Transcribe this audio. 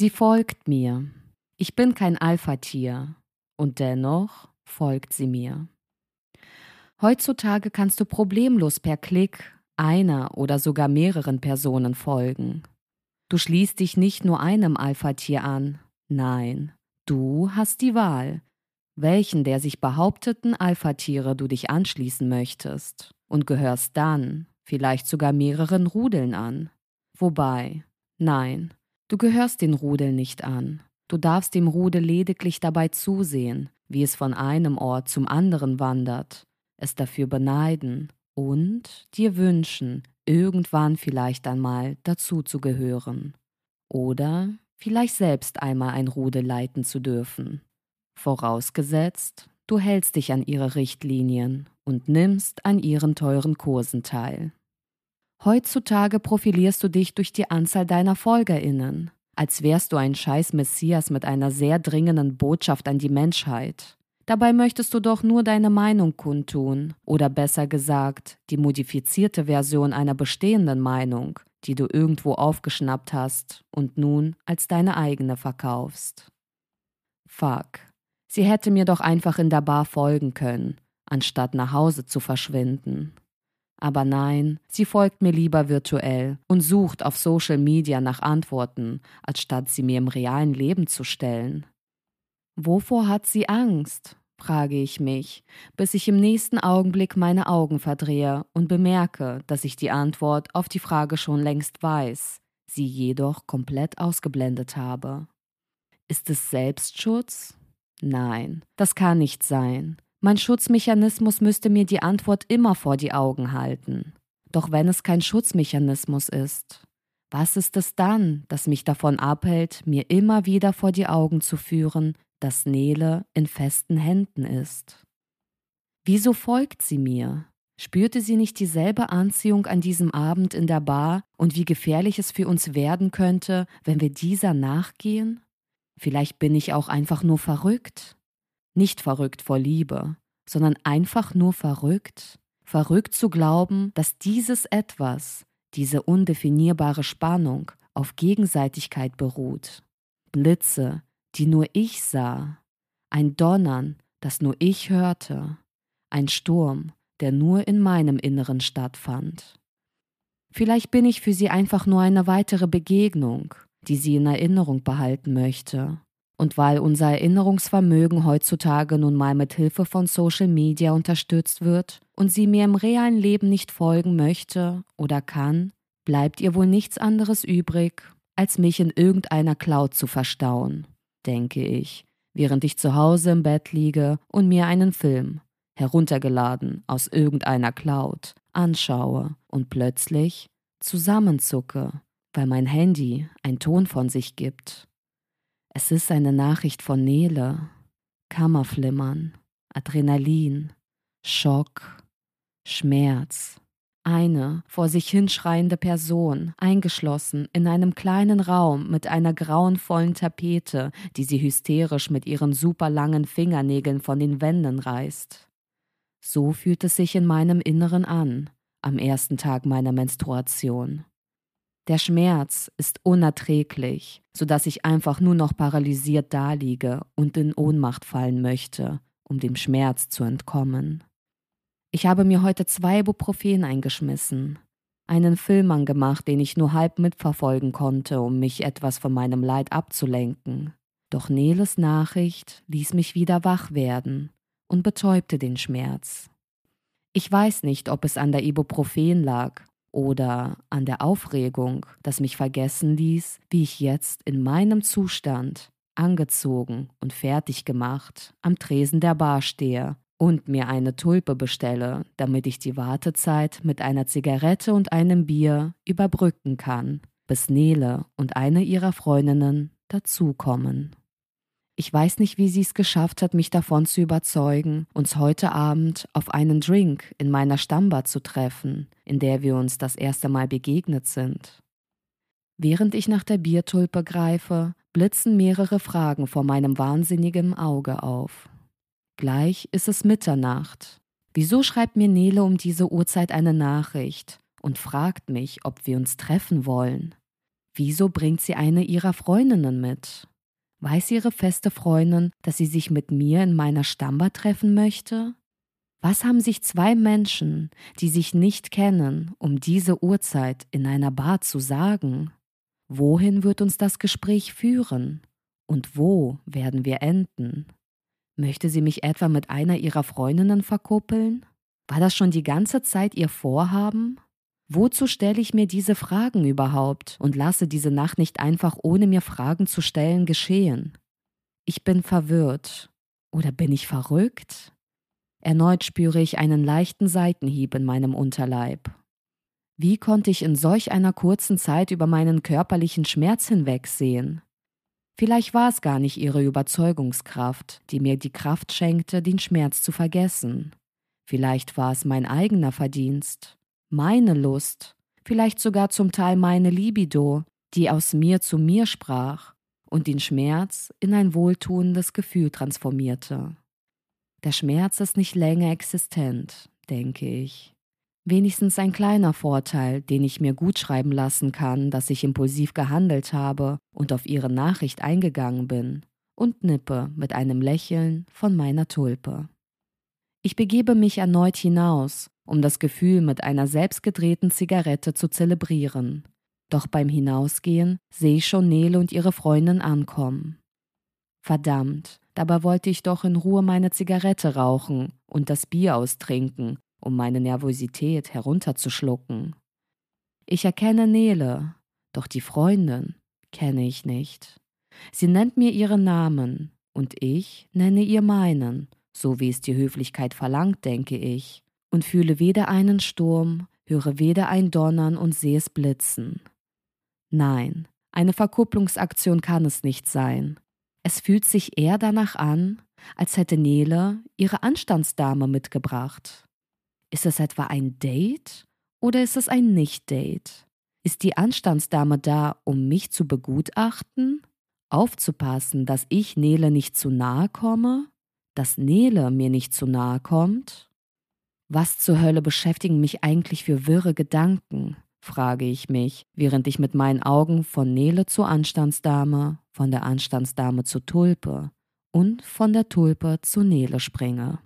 Sie folgt mir. Ich bin kein Alpha-Tier. Und dennoch folgt sie mir. Heutzutage kannst du problemlos per Klick einer oder sogar mehreren Personen folgen. Du schließt dich nicht nur einem Alpha-Tier an, nein, du hast die Wahl, welchen der sich behaupteten Alpha-Tiere du dich anschließen möchtest und gehörst dann vielleicht sogar mehreren Rudeln an. Wobei, nein, du gehörst den Rudeln nicht an. Du darfst dem Rudel lediglich dabei zusehen, wie es von einem Ort zum anderen wandert, es dafür beneiden und dir wünschen, irgendwann vielleicht einmal dazu zu gehören. Oder vielleicht selbst einmal ein Rudel leiten zu dürfen. Vorausgesetzt, du hältst dich an ihre Richtlinien und nimmst an ihren teuren Kursen teil. Heutzutage profilierst du dich durch die Anzahl deiner Folgerinnen, als wärst du ein scheiß Messias mit einer sehr dringenden Botschaft an die Menschheit. Dabei möchtest du doch nur deine Meinung kundtun, oder besser gesagt, die modifizierte Version einer bestehenden Meinung, die du irgendwo aufgeschnappt hast und nun als deine eigene verkaufst. Fuck. Sie hätte mir doch einfach in der Bar folgen können, anstatt nach Hause zu verschwinden. Aber nein, sie folgt mir lieber virtuell und sucht auf Social Media nach Antworten, als statt sie mir im realen Leben zu stellen. Wovor hat sie Angst? frage ich mich, bis ich im nächsten Augenblick meine Augen verdrehe und bemerke, dass ich die Antwort auf die Frage schon längst weiß, sie jedoch komplett ausgeblendet habe. Ist es Selbstschutz? Nein, das kann nicht sein. Mein Schutzmechanismus müsste mir die Antwort immer vor die Augen halten. Doch wenn es kein Schutzmechanismus ist, was ist es dann, das mich davon abhält, mir immer wieder vor die Augen zu führen, dass Nele in festen Händen ist? Wieso folgt sie mir? Spürte sie nicht dieselbe Anziehung an diesem Abend in der Bar und wie gefährlich es für uns werden könnte, wenn wir dieser nachgehen? Vielleicht bin ich auch einfach nur verrückt. Nicht verrückt vor Liebe, sondern einfach nur verrückt. Verrückt zu glauben, dass dieses etwas, diese undefinierbare Spannung auf Gegenseitigkeit beruht. Blitze, die nur ich sah. Ein Donnern, das nur ich hörte. Ein Sturm, der nur in meinem Inneren stattfand. Vielleicht bin ich für sie einfach nur eine weitere Begegnung, die sie in Erinnerung behalten möchte. Und weil unser Erinnerungsvermögen heutzutage nun mal mit Hilfe von Social Media unterstützt wird und sie mir im realen Leben nicht folgen möchte oder kann, bleibt ihr wohl nichts anderes übrig, als mich in irgendeiner Cloud zu verstauen, denke ich, während ich zu Hause im Bett liege und mir einen Film, heruntergeladen aus irgendeiner Cloud, anschaue und plötzlich zusammenzucke, weil mein Handy einen Ton von sich gibt es ist eine Nachricht von Nele. Kammerflimmern, Adrenalin, Schock, Schmerz. Eine vor sich hinschreiende Person, eingeschlossen in einem kleinen Raum mit einer grauenvollen Tapete, die sie hysterisch mit ihren superlangen Fingernägeln von den Wänden reißt. So fühlt es sich in meinem Inneren an, am ersten Tag meiner Menstruation. Der Schmerz ist unerträglich, sodass ich einfach nur noch paralysiert daliege und in Ohnmacht fallen möchte, um dem Schmerz zu entkommen. Ich habe mir heute zwei Ibuprofen eingeschmissen, einen Film angemacht, den ich nur halb mitverfolgen konnte, um mich etwas von meinem Leid abzulenken. Doch Neles Nachricht ließ mich wieder wach werden und betäubte den Schmerz. Ich weiß nicht, ob es an der Ibuprofen lag oder an der Aufregung, das mich vergessen ließ, wie ich jetzt in meinem Zustand, angezogen und fertig gemacht, am Tresen der Bar stehe und mir eine Tulpe bestelle, damit ich die Wartezeit mit einer Zigarette und einem Bier überbrücken kann, bis Nele und eine ihrer Freundinnen dazukommen. Ich weiß nicht, wie sie es geschafft hat, mich davon zu überzeugen, uns heute Abend auf einen Drink in meiner Stammbar zu treffen, in der wir uns das erste Mal begegnet sind. Während ich nach der Biertulpe greife, blitzen mehrere Fragen vor meinem wahnsinnigen Auge auf. Gleich ist es Mitternacht. Wieso schreibt mir Nele um diese Uhrzeit eine Nachricht und fragt mich, ob wir uns treffen wollen? Wieso bringt sie eine ihrer Freundinnen mit? Weiß ihre feste Freundin, dass sie sich mit mir in meiner Stammbar treffen möchte? Was haben sich zwei Menschen, die sich nicht kennen, um diese Uhrzeit in einer Bar zu sagen? Wohin wird uns das Gespräch führen? Und wo werden wir enden? Möchte sie mich etwa mit einer ihrer Freundinnen verkuppeln? War das schon die ganze Zeit ihr Vorhaben? Wozu stelle ich mir diese Fragen überhaupt und lasse diese Nacht nicht einfach ohne mir Fragen zu stellen geschehen? Ich bin verwirrt. Oder bin ich verrückt? Erneut spüre ich einen leichten Seitenhieb in meinem Unterleib. Wie konnte ich in solch einer kurzen Zeit über meinen körperlichen Schmerz hinwegsehen? Vielleicht war es gar nicht ihre Überzeugungskraft, die mir die Kraft schenkte, den Schmerz zu vergessen. Vielleicht war es mein eigener Verdienst, meine Lust, vielleicht sogar zum Teil meine Libido, die aus mir zu mir sprach und den Schmerz in ein wohltuendes Gefühl transformierte. Der Schmerz ist nicht länger existent, denke ich. Wenigstens ein kleiner Vorteil, den ich mir gut schreiben lassen kann, dass ich impulsiv gehandelt habe und auf ihre Nachricht eingegangen bin und nippe mit einem Lächeln von meiner Tulpe. Ich begebe mich erneut hinaus, um das Gefühl mit einer selbstgedrehten Zigarette zu zelebrieren. Doch beim Hinausgehen sehe ich schon Nele und ihre Freundin ankommen. Verdammt, dabei wollte ich doch in Ruhe meine Zigarette rauchen und das Bier austrinken, um meine Nervosität herunterzuschlucken. Ich erkenne Nele, doch die Freundin kenne ich nicht. Sie nennt mir ihren Namen, und ich nenne ihr meinen, so wie es die Höflichkeit verlangt, denke ich, und fühle weder einen Sturm, höre weder ein Donnern und sehe es blitzen. Nein, eine Verkupplungsaktion kann es nicht sein. Es fühlt sich eher danach an, als hätte Nele ihre Anstandsdame mitgebracht. Ist es etwa ein Date oder ist es ein Nicht-Date? Ist die Anstandsdame da, um mich zu begutachten? Aufzupassen, dass ich Nele nicht zu nahe komme? Dass Nele mir nicht zu nahe kommt? Was zur Hölle beschäftigen mich eigentlich für wirre Gedanken? frage ich mich, während ich mit meinen Augen von Nele zur Anstandsdame, von der Anstandsdame zur Tulpe und von der Tulpe zu Nele springe.